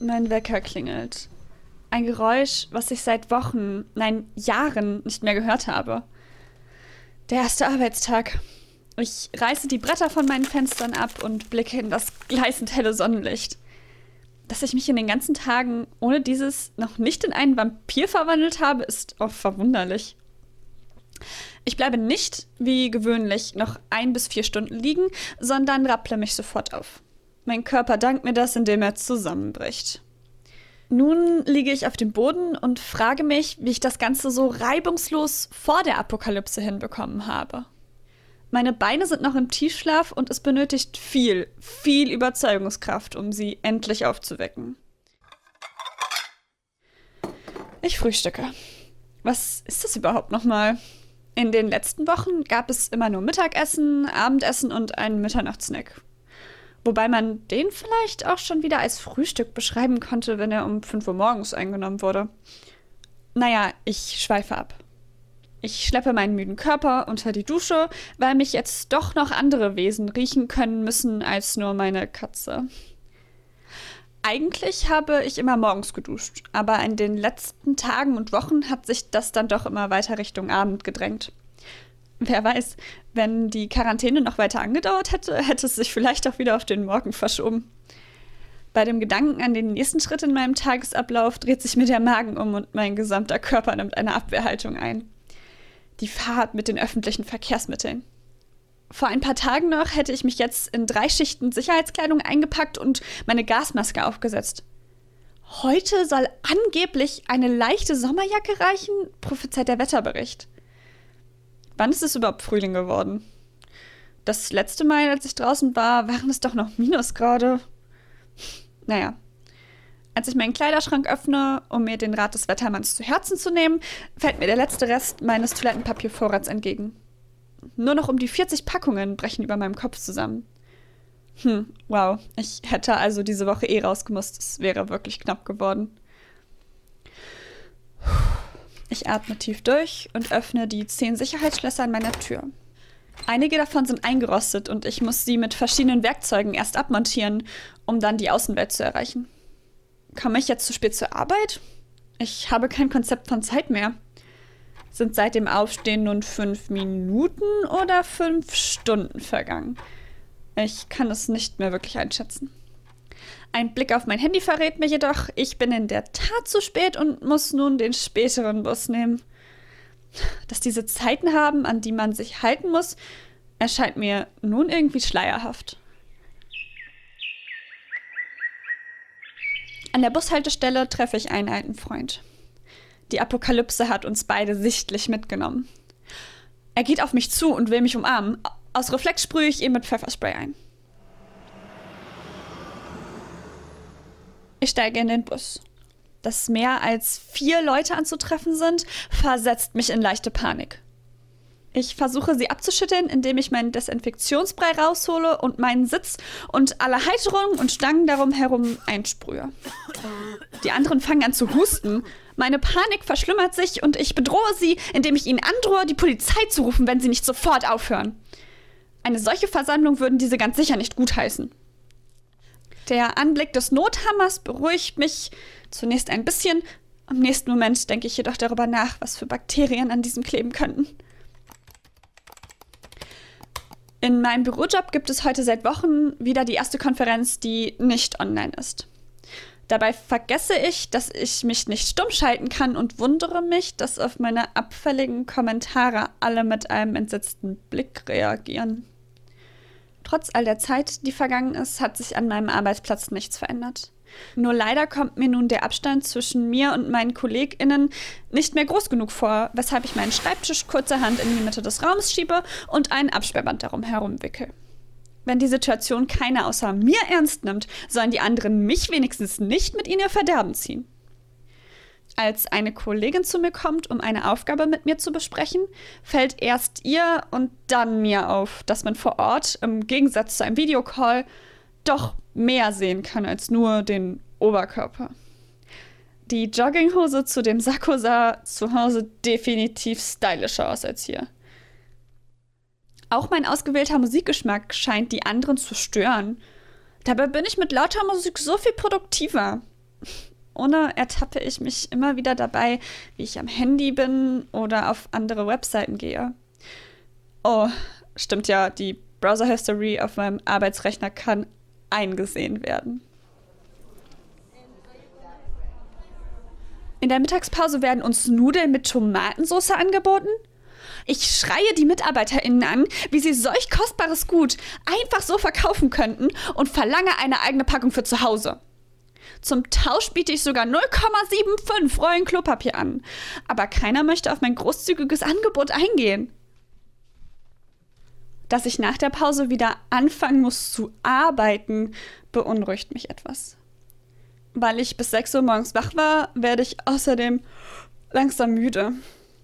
Mein Wecker klingelt. Ein Geräusch, was ich seit Wochen, nein, Jahren nicht mehr gehört habe. Der erste Arbeitstag. Ich reiße die Bretter von meinen Fenstern ab und blicke in das gleißend helle Sonnenlicht. Dass ich mich in den ganzen Tagen ohne dieses noch nicht in einen Vampir verwandelt habe, ist auch verwunderlich. Ich bleibe nicht, wie gewöhnlich, noch ein bis vier Stunden liegen, sondern rapple mich sofort auf. Mein Körper dankt mir das, indem er zusammenbricht. Nun liege ich auf dem Boden und frage mich, wie ich das Ganze so reibungslos vor der Apokalypse hinbekommen habe. Meine Beine sind noch im Tiefschlaf und es benötigt viel, viel Überzeugungskraft, um sie endlich aufzuwecken. Ich frühstücke. Was ist das überhaupt nochmal? In den letzten Wochen gab es immer nur Mittagessen, Abendessen und einen Mitternachtssnack. Wobei man den vielleicht auch schon wieder als Frühstück beschreiben konnte, wenn er um 5 Uhr morgens eingenommen wurde. Naja, ich schweife ab. Ich schleppe meinen müden Körper unter die Dusche, weil mich jetzt doch noch andere Wesen riechen können müssen als nur meine Katze. Eigentlich habe ich immer morgens geduscht, aber in den letzten Tagen und Wochen hat sich das dann doch immer weiter Richtung Abend gedrängt. Wer weiß, wenn die Quarantäne noch weiter angedauert hätte, hätte es sich vielleicht auch wieder auf den Morgen verschoben. Bei dem Gedanken an den nächsten Schritt in meinem Tagesablauf dreht sich mir der Magen um und mein gesamter Körper nimmt eine Abwehrhaltung ein. Die Fahrt mit den öffentlichen Verkehrsmitteln. Vor ein paar Tagen noch hätte ich mich jetzt in drei Schichten Sicherheitskleidung eingepackt und meine Gasmaske aufgesetzt. Heute soll angeblich eine leichte Sommerjacke reichen, prophezeit der Wetterbericht. Wann ist es überhaupt Frühling geworden? Das letzte Mal, als ich draußen war, waren es doch noch Minusgrade. Naja. Als ich meinen Kleiderschrank öffne, um mir den Rat des Wettermanns zu Herzen zu nehmen, fällt mir der letzte Rest meines Toilettenpapiervorrats entgegen. Nur noch um die 40 Packungen brechen über meinem Kopf zusammen. Hm, wow. Ich hätte also diese Woche eh rausgemusst. Es wäre wirklich knapp geworden. Ich atme tief durch und öffne die zehn Sicherheitsschlösser an meiner Tür. Einige davon sind eingerostet und ich muss sie mit verschiedenen Werkzeugen erst abmontieren, um dann die Außenwelt zu erreichen. Komme ich jetzt zu spät zur Arbeit? Ich habe kein Konzept von Zeit mehr. Sind seit dem Aufstehen nun fünf Minuten oder fünf Stunden vergangen? Ich kann es nicht mehr wirklich einschätzen. Ein Blick auf mein Handy verrät mir jedoch, ich bin in der Tat zu spät und muss nun den späteren Bus nehmen. Dass diese Zeiten haben, an die man sich halten muss, erscheint mir nun irgendwie schleierhaft. An der Bushaltestelle treffe ich einen alten Freund. Die Apokalypse hat uns beide sichtlich mitgenommen. Er geht auf mich zu und will mich umarmen. Aus Reflex sprühe ich ihm mit Pfefferspray ein. Ich steige in den Bus. Dass mehr als vier Leute anzutreffen sind, versetzt mich in leichte Panik. Ich versuche sie abzuschütteln, indem ich meinen Desinfektionsbrei raushole und meinen Sitz und alle Halterungen und Stangen darum herum einsprühe. Die anderen fangen an zu husten. Meine Panik verschlimmert sich und ich bedrohe sie, indem ich ihnen androhe, die Polizei zu rufen, wenn sie nicht sofort aufhören. Eine solche Versammlung würden diese ganz sicher nicht gutheißen. Der Anblick des Nothammers beruhigt mich zunächst ein bisschen. Im nächsten Moment denke ich jedoch darüber nach, was für Bakterien an diesem kleben könnten. In meinem Bürojob gibt es heute seit Wochen wieder die erste Konferenz, die nicht online ist. Dabei vergesse ich, dass ich mich nicht stumm schalten kann und wundere mich, dass auf meine abfälligen Kommentare alle mit einem entsetzten Blick reagieren. Trotz all der Zeit, die vergangen ist, hat sich an meinem Arbeitsplatz nichts verändert. Nur leider kommt mir nun der Abstand zwischen mir und meinen KollegInnen nicht mehr groß genug vor, weshalb ich meinen Schreibtisch kurzerhand in die Mitte des Raums schiebe und ein Absperrband darum herumwickel. Wenn die Situation keiner außer mir ernst nimmt, sollen die anderen mich wenigstens nicht mit in ihr Verderben ziehen. Als eine Kollegin zu mir kommt, um eine Aufgabe mit mir zu besprechen, fällt erst ihr und dann mir auf, dass man vor Ort im Gegensatz zu einem Videocall doch mehr sehen kann als nur den Oberkörper. Die Jogginghose zu dem Sakko sah zu Hause definitiv stylischer aus als hier. Auch mein ausgewählter Musikgeschmack scheint die anderen zu stören. Dabei bin ich mit lauter Musik so viel produktiver. Ohne ertappe ich mich immer wieder dabei, wie ich am Handy bin oder auf andere Webseiten gehe. Oh, stimmt ja, die Browser History auf meinem Arbeitsrechner kann eingesehen werden. In der Mittagspause werden uns Nudeln mit Tomatensauce angeboten. Ich schreie die MitarbeiterInnen an, wie sie solch kostbares Gut einfach so verkaufen könnten und verlange eine eigene Packung für zu Hause. Zum Tausch biete ich sogar 0,75 Rollen Klopapier an. Aber keiner möchte auf mein großzügiges Angebot eingehen. Dass ich nach der Pause wieder anfangen muss zu arbeiten, beunruhigt mich etwas. Weil ich bis 6 Uhr morgens wach war, werde ich außerdem langsam müde.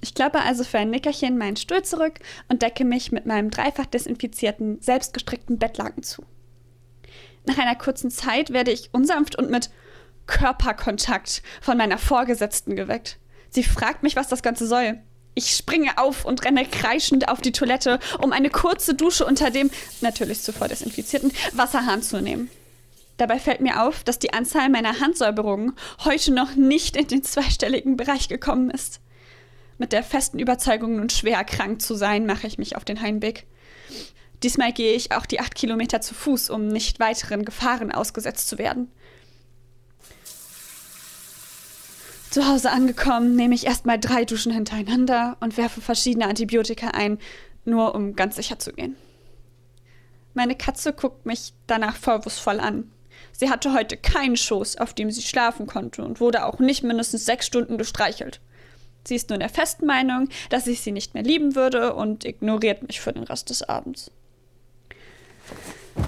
Ich klappe also für ein Nickerchen meinen Stuhl zurück und decke mich mit meinem dreifach desinfizierten, selbstgestrickten Bettlaken zu. Nach einer kurzen Zeit werde ich unsanft und mit Körperkontakt von meiner Vorgesetzten geweckt. Sie fragt mich, was das Ganze soll. Ich springe auf und renne kreischend auf die Toilette, um eine kurze Dusche unter dem, natürlich zuvor desinfizierten, Wasserhahn zu nehmen. Dabei fällt mir auf, dass die Anzahl meiner Handsäuberungen heute noch nicht in den zweistelligen Bereich gekommen ist. Mit der festen Überzeugung, nun schwer krank zu sein, mache ich mich auf den Heimweg. Diesmal gehe ich auch die acht Kilometer zu Fuß, um nicht weiteren Gefahren ausgesetzt zu werden. Zu Hause angekommen, nehme ich erstmal drei Duschen hintereinander und werfe verschiedene Antibiotika ein, nur um ganz sicher zu gehen. Meine Katze guckt mich danach vorwurfsvoll an. Sie hatte heute keinen Schoß, auf dem sie schlafen konnte und wurde auch nicht mindestens sechs Stunden gestreichelt. Sie ist nun der festen Meinung, dass ich sie nicht mehr lieben würde und ignoriert mich für den Rest des Abends.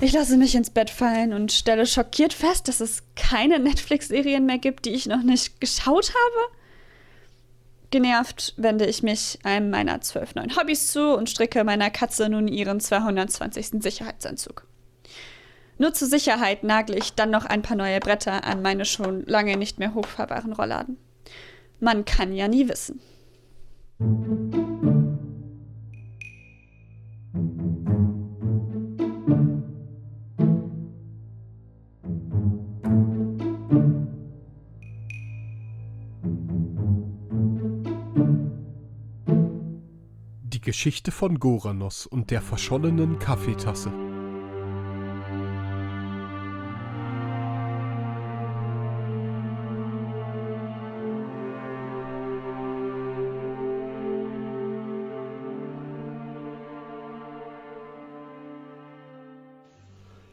Ich lasse mich ins Bett fallen und stelle schockiert fest, dass es keine Netflix-Serien mehr gibt, die ich noch nicht geschaut habe. Genervt wende ich mich einem meiner zwölf neuen Hobbys zu und stricke meiner Katze nun ihren 220. Sicherheitsanzug. Nur zur Sicherheit nagle ich dann noch ein paar neue Bretter an meine schon lange nicht mehr hochfahrbaren Rollladen. Man kann ja nie wissen. Geschichte von Goranos und der verschollenen Kaffeetasse.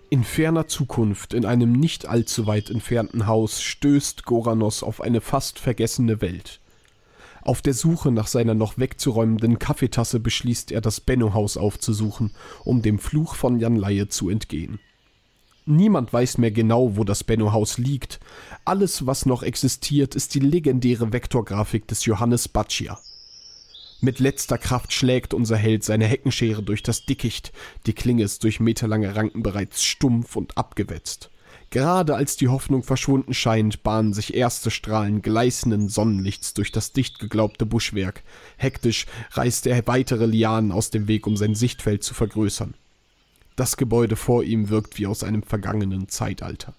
In ferner Zukunft, in einem nicht allzu weit entfernten Haus, stößt Goranos auf eine fast vergessene Welt. Auf der Suche nach seiner noch wegzuräumenden Kaffeetasse beschließt er, das Benno-Haus aufzusuchen, um dem Fluch von Jan Laie zu entgehen. Niemand weiß mehr genau, wo das Benno-Haus liegt. Alles, was noch existiert, ist die legendäre Vektorgrafik des Johannes Baccia. Mit letzter Kraft schlägt unser Held seine Heckenschere durch das Dickicht, die Klinge ist durch meterlange Ranken bereits stumpf und abgewetzt. Gerade als die Hoffnung verschwunden scheint, bahnen sich erste Strahlen gleißenden Sonnenlichts durch das dicht geglaubte Buschwerk. Hektisch reißt er weitere Lianen aus dem Weg, um sein Sichtfeld zu vergrößern. Das Gebäude vor ihm wirkt wie aus einem vergangenen Zeitalter.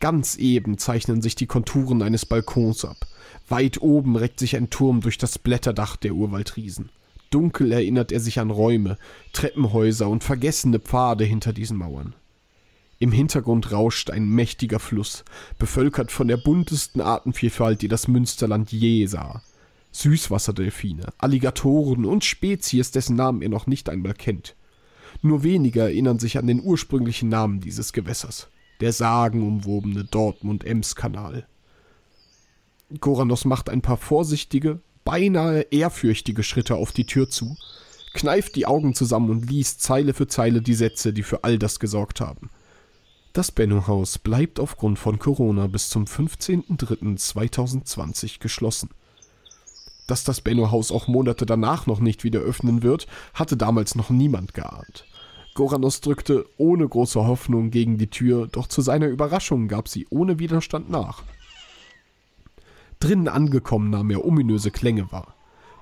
Ganz eben zeichnen sich die Konturen eines Balkons ab. Weit oben reckt sich ein Turm durch das Blätterdach der Urwaldriesen. Dunkel erinnert er sich an Räume, Treppenhäuser und vergessene Pfade hinter diesen Mauern. Im Hintergrund rauscht ein mächtiger Fluss, bevölkert von der buntesten Artenvielfalt, die das Münsterland je sah. Süßwasserdelfine, Alligatoren und Spezies, dessen Namen er noch nicht einmal kennt. Nur wenige erinnern sich an den ursprünglichen Namen dieses Gewässers, der sagenumwobene Dortmund-Ems-Kanal. Goranos macht ein paar vorsichtige, beinahe ehrfürchtige Schritte auf die Tür zu, kneift die Augen zusammen und liest Zeile für Zeile die Sätze, die für all das gesorgt haben. Das Benno-Haus bleibt aufgrund von Corona bis zum 15.03.2020 geschlossen. Dass das Benno-Haus auch Monate danach noch nicht wieder öffnen wird, hatte damals noch niemand geahnt. Goranos drückte ohne große Hoffnung gegen die Tür, doch zu seiner Überraschung gab sie ohne Widerstand nach. Drinnen angekommen nahm er ominöse Klänge wahr.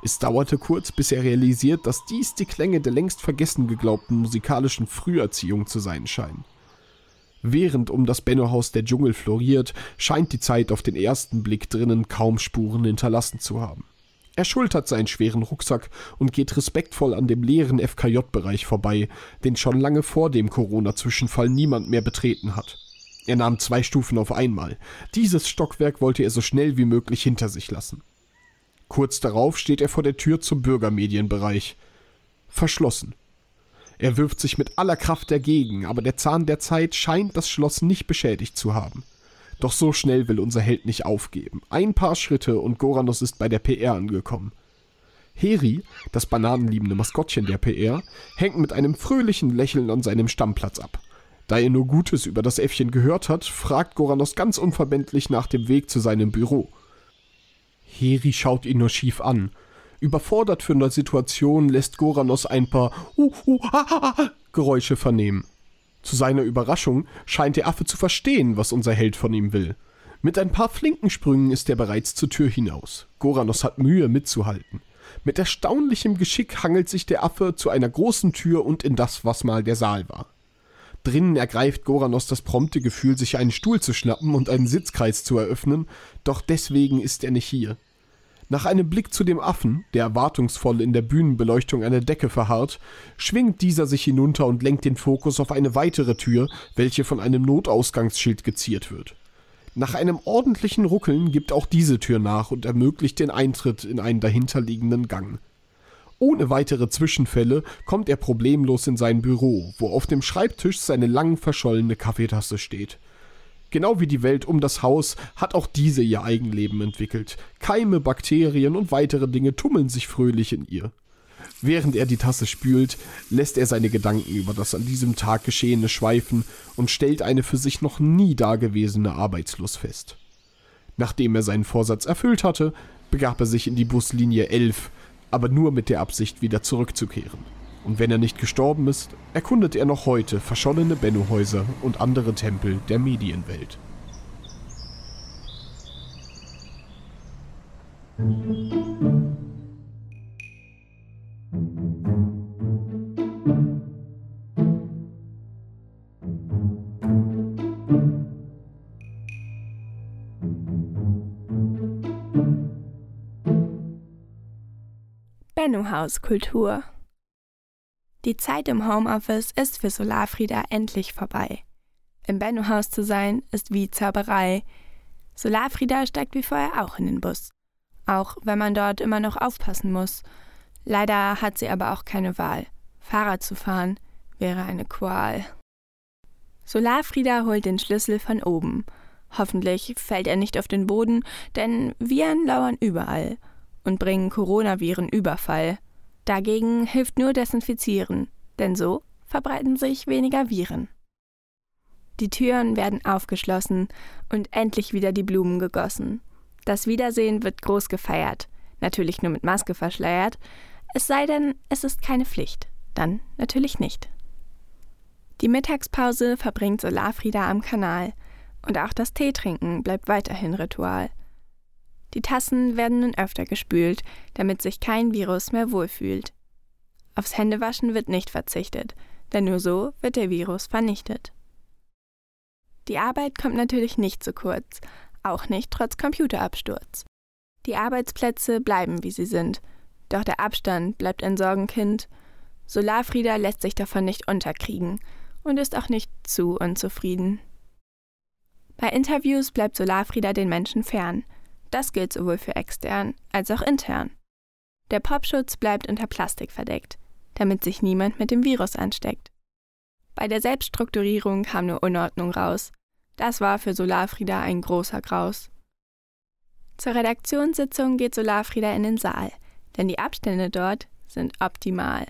Es dauerte kurz, bis er realisiert, dass dies die Klänge der längst vergessen geglaubten musikalischen Früherziehung zu sein scheinen. Während um das Benno-Haus der Dschungel floriert, scheint die Zeit auf den ersten Blick drinnen kaum Spuren hinterlassen zu haben. Er schultert seinen schweren Rucksack und geht respektvoll an dem leeren FKJ-Bereich vorbei, den schon lange vor dem Corona-Zwischenfall niemand mehr betreten hat. Er nahm zwei Stufen auf einmal. Dieses Stockwerk wollte er so schnell wie möglich hinter sich lassen. Kurz darauf steht er vor der Tür zum Bürgermedienbereich. Verschlossen. Er wirft sich mit aller Kraft dagegen, aber der Zahn der Zeit scheint das Schloss nicht beschädigt zu haben. Doch so schnell will unser Held nicht aufgeben. Ein paar Schritte und Goranos ist bei der PR angekommen. Heri, das bananenliebende Maskottchen der PR, hängt mit einem fröhlichen Lächeln an seinem Stammplatz ab. Da er nur Gutes über das Äffchen gehört hat, fragt Goranos ganz unverbindlich nach dem Weg zu seinem Büro. Heri schaut ihn nur schief an Überfordert für eine Situation lässt Goranos ein paar uh, uh, ha, ha, ha, Geräusche vernehmen. Zu seiner Überraschung scheint der Affe zu verstehen, was unser Held von ihm will. Mit ein paar flinken Sprüngen ist er bereits zur Tür hinaus. Goranos hat Mühe mitzuhalten. Mit erstaunlichem Geschick hangelt sich der Affe zu einer großen Tür und in das, was mal der Saal war. Drinnen ergreift Goranos das prompte Gefühl, sich einen Stuhl zu schnappen und einen Sitzkreis zu eröffnen, doch deswegen ist er nicht hier. Nach einem Blick zu dem Affen, der erwartungsvoll in der Bühnenbeleuchtung einer Decke verharrt, schwingt dieser sich hinunter und lenkt den Fokus auf eine weitere Tür, welche von einem Notausgangsschild geziert wird. Nach einem ordentlichen Ruckeln gibt auch diese Tür nach und ermöglicht den Eintritt in einen dahinterliegenden Gang. Ohne weitere Zwischenfälle kommt er problemlos in sein Büro, wo auf dem Schreibtisch seine lang verschollene Kaffeetasse steht. Genau wie die Welt um das Haus hat auch diese ihr Eigenleben entwickelt. Keime, Bakterien und weitere Dinge tummeln sich fröhlich in ihr. Während er die Tasse spült, lässt er seine Gedanken über das an diesem Tag Geschehene schweifen und stellt eine für sich noch nie dagewesene Arbeitslust fest. Nachdem er seinen Vorsatz erfüllt hatte, begab er sich in die Buslinie 11, aber nur mit der Absicht, wieder zurückzukehren. Und wenn er nicht gestorben ist, erkundet er noch heute verschollene Benno-Häuser und andere Tempel der Medienwelt. Benno-Haus Kultur die Zeit im Homeoffice ist für Solarfrieda endlich vorbei. Im Benno-Haus zu sein, ist wie Zauberei. Solarfrieda steigt wie vorher auch in den Bus. Auch wenn man dort immer noch aufpassen muss. Leider hat sie aber auch keine Wahl. Fahrrad zu fahren wäre eine Qual. Solarfrieda holt den Schlüssel von oben. Hoffentlich fällt er nicht auf den Boden, denn Viren lauern überall und bringen Coronaviren Überfall. Dagegen hilft nur Desinfizieren, denn so verbreiten sich weniger Viren. Die Türen werden aufgeschlossen und endlich wieder die Blumen gegossen. Das Wiedersehen wird groß gefeiert, natürlich nur mit Maske verschleiert, es sei denn, es ist keine Pflicht, dann natürlich nicht. Die Mittagspause verbringt Solarfrieda am Kanal und auch das Teetrinken bleibt weiterhin Ritual. Die Tassen werden nun öfter gespült, damit sich kein Virus mehr wohlfühlt. Aufs Händewaschen wird nicht verzichtet, denn nur so wird der Virus vernichtet. Die Arbeit kommt natürlich nicht zu kurz, auch nicht trotz Computerabsturz. Die Arbeitsplätze bleiben, wie sie sind, doch der Abstand bleibt ein Sorgenkind. Solarfrieda lässt sich davon nicht unterkriegen und ist auch nicht zu unzufrieden. Bei Interviews bleibt Solarfrieda den Menschen fern, das gilt sowohl für extern als auch intern. Der Popschutz bleibt unter Plastik verdeckt, damit sich niemand mit dem Virus ansteckt. Bei der Selbststrukturierung kam nur Unordnung raus. Das war für Solarfrieda ein großer Graus. Zur Redaktionssitzung geht Solarfrieda in den Saal, denn die Abstände dort sind optimal.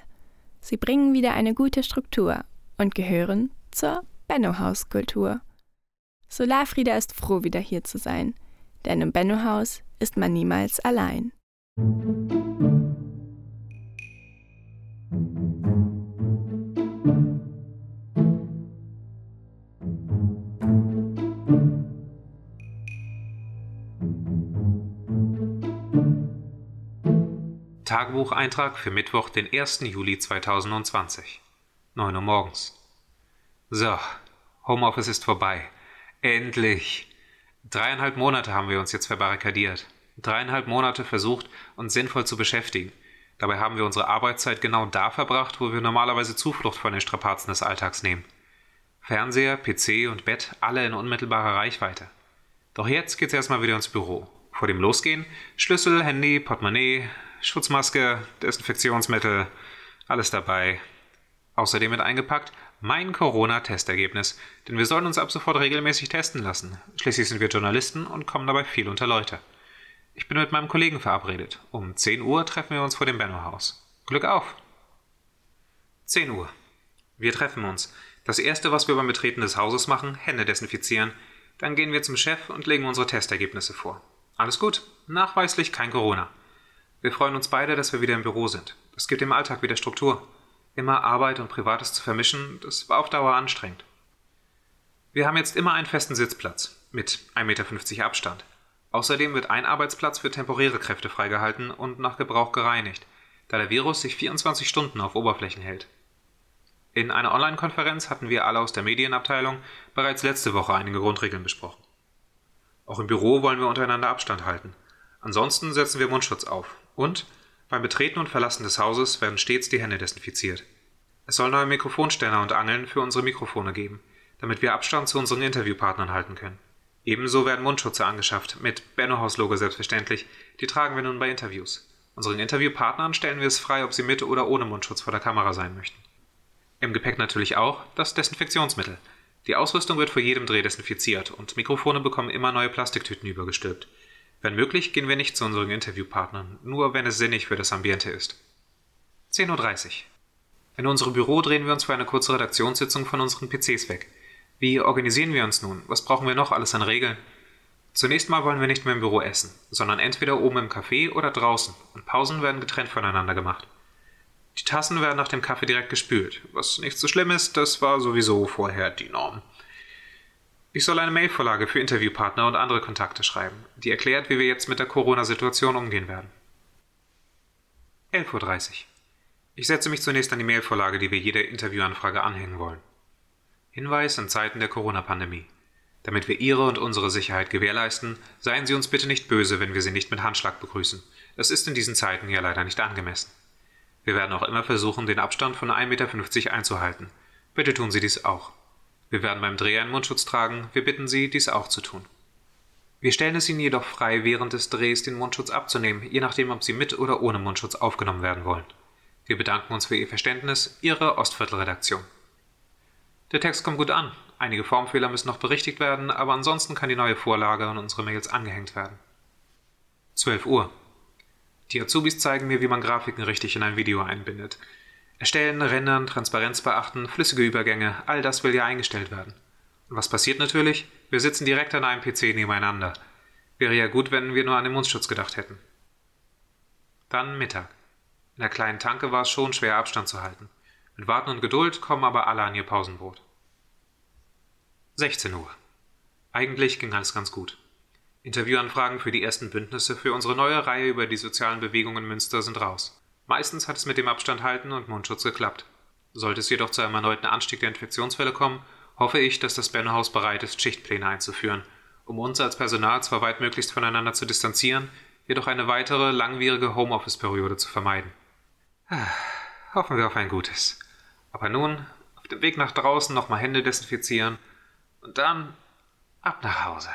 Sie bringen wieder eine gute Struktur und gehören zur Benno-Haus-Kultur. Solarfrieda ist froh, wieder hier zu sein, denn im Benno-Haus ist man niemals allein. Tagebucheintrag für Mittwoch, den 1. Juli 2020. 9 Uhr morgens. So, Homeoffice ist vorbei. Endlich. Dreieinhalb Monate haben wir uns jetzt verbarrikadiert. Dreieinhalb Monate versucht, uns sinnvoll zu beschäftigen. Dabei haben wir unsere Arbeitszeit genau da verbracht, wo wir normalerweise Zuflucht von den Strapazen des Alltags nehmen. Fernseher, PC und Bett alle in unmittelbarer Reichweite. Doch jetzt geht's erstmal wieder ins Büro. Vor dem Losgehen Schlüssel, Handy, Portemonnaie, Schutzmaske, Desinfektionsmittel, alles dabei. Außerdem mit eingepackt mein Corona-Testergebnis, denn wir sollen uns ab sofort regelmäßig testen lassen. Schließlich sind wir Journalisten und kommen dabei viel unter Leute. Ich bin mit meinem Kollegen verabredet. Um 10 Uhr treffen wir uns vor dem Benno-Haus. Glück auf! 10 Uhr. Wir treffen uns. Das erste, was wir beim Betreten des Hauses machen, Hände desinfizieren. Dann gehen wir zum Chef und legen unsere Testergebnisse vor. Alles gut. Nachweislich kein Corona. Wir freuen uns beide, dass wir wieder im Büro sind. Das gibt dem Alltag wieder Struktur. Immer Arbeit und Privates zu vermischen, das war auf Dauer anstrengend. Wir haben jetzt immer einen festen Sitzplatz mit 1,50 Meter Abstand. Außerdem wird ein Arbeitsplatz für temporäre Kräfte freigehalten und nach Gebrauch gereinigt, da der Virus sich 24 Stunden auf Oberflächen hält. In einer Online-Konferenz hatten wir alle aus der Medienabteilung bereits letzte Woche einige Grundregeln besprochen. Auch im Büro wollen wir untereinander Abstand halten. Ansonsten setzen wir Mundschutz auf. Und beim Betreten und Verlassen des Hauses werden stets die Hände desinfiziert. Es soll neue Mikrofonständer und Angeln für unsere Mikrofone geben, damit wir Abstand zu unseren Interviewpartnern halten können. Ebenso werden Mundschutze angeschafft, mit Bennohaus-Logo selbstverständlich. Die tragen wir nun bei Interviews. Unseren Interviewpartnern stellen wir es frei, ob sie mit oder ohne Mundschutz vor der Kamera sein möchten. Im Gepäck natürlich auch das Desinfektionsmittel. Die Ausrüstung wird vor jedem Dreh desinfiziert und Mikrofone bekommen immer neue Plastiktüten übergestülpt. Wenn möglich, gehen wir nicht zu unseren Interviewpartnern, nur wenn es sinnig für das Ambiente ist. 10.30 Uhr. In unserem Büro drehen wir uns für eine kurze Redaktionssitzung von unseren PCs weg. Wie organisieren wir uns nun? Was brauchen wir noch alles an Regeln? Zunächst mal wollen wir nicht mehr im Büro essen, sondern entweder oben im Café oder draußen und Pausen werden getrennt voneinander gemacht. Die Tassen werden nach dem Kaffee direkt gespült, was nicht so schlimm ist, das war sowieso vorher die Norm. Ich soll eine Mailvorlage für Interviewpartner und andere Kontakte schreiben, die erklärt, wie wir jetzt mit der Corona-Situation umgehen werden. 11.30 Uhr. Ich setze mich zunächst an die Mailvorlage, die wir jeder Interviewanfrage anhängen wollen. Hinweis in Zeiten der Corona-Pandemie. Damit wir Ihre und unsere Sicherheit gewährleisten, seien Sie uns bitte nicht böse, wenn wir Sie nicht mit Handschlag begrüßen. Das ist in diesen Zeiten ja leider nicht angemessen. Wir werden auch immer versuchen, den Abstand von 1,50 Meter einzuhalten. Bitte tun Sie dies auch. Wir werden beim Dreh einen Mundschutz tragen, wir bitten Sie, dies auch zu tun. Wir stellen es Ihnen jedoch frei, während des Drehs den Mundschutz abzunehmen, je nachdem, ob Sie mit oder ohne Mundschutz aufgenommen werden wollen. Wir bedanken uns für Ihr Verständnis, Ihre Ostviertelredaktion. Der Text kommt gut an, einige Formfehler müssen noch berichtigt werden, aber ansonsten kann die neue Vorlage an unsere Mails angehängt werden. 12 Uhr. Die Azubis zeigen mir, wie man Grafiken richtig in ein Video einbindet. Erstellen, rendern, Transparenz beachten, flüssige Übergänge, all das will ja eingestellt werden. Und was passiert natürlich? Wir sitzen direkt an einem PC nebeneinander. Wäre ja gut, wenn wir nur an den Mundschutz gedacht hätten. Dann Mittag. In der kleinen Tanke war es schon schwer, Abstand zu halten. Mit Warten und Geduld kommen aber alle an ihr Pausenbrot. 16 Uhr. Eigentlich ging alles ganz gut. Interviewanfragen für die ersten Bündnisse für unsere neue Reihe über die sozialen Bewegungen Münster sind raus. Meistens hat es mit dem Abstand halten und Mundschutz geklappt. Sollte es jedoch zu einem erneuten Anstieg der Infektionsfälle kommen, hoffe ich, dass das Bennohaus bereit ist, Schichtpläne einzuführen, um uns als Personal zwar weitmöglichst voneinander zu distanzieren, jedoch eine weitere langwierige Homeoffice-Periode zu vermeiden. Ah, hoffen wir auf ein Gutes. Aber nun, auf dem Weg nach draußen nochmal Hände desinfizieren und dann ab nach Hause.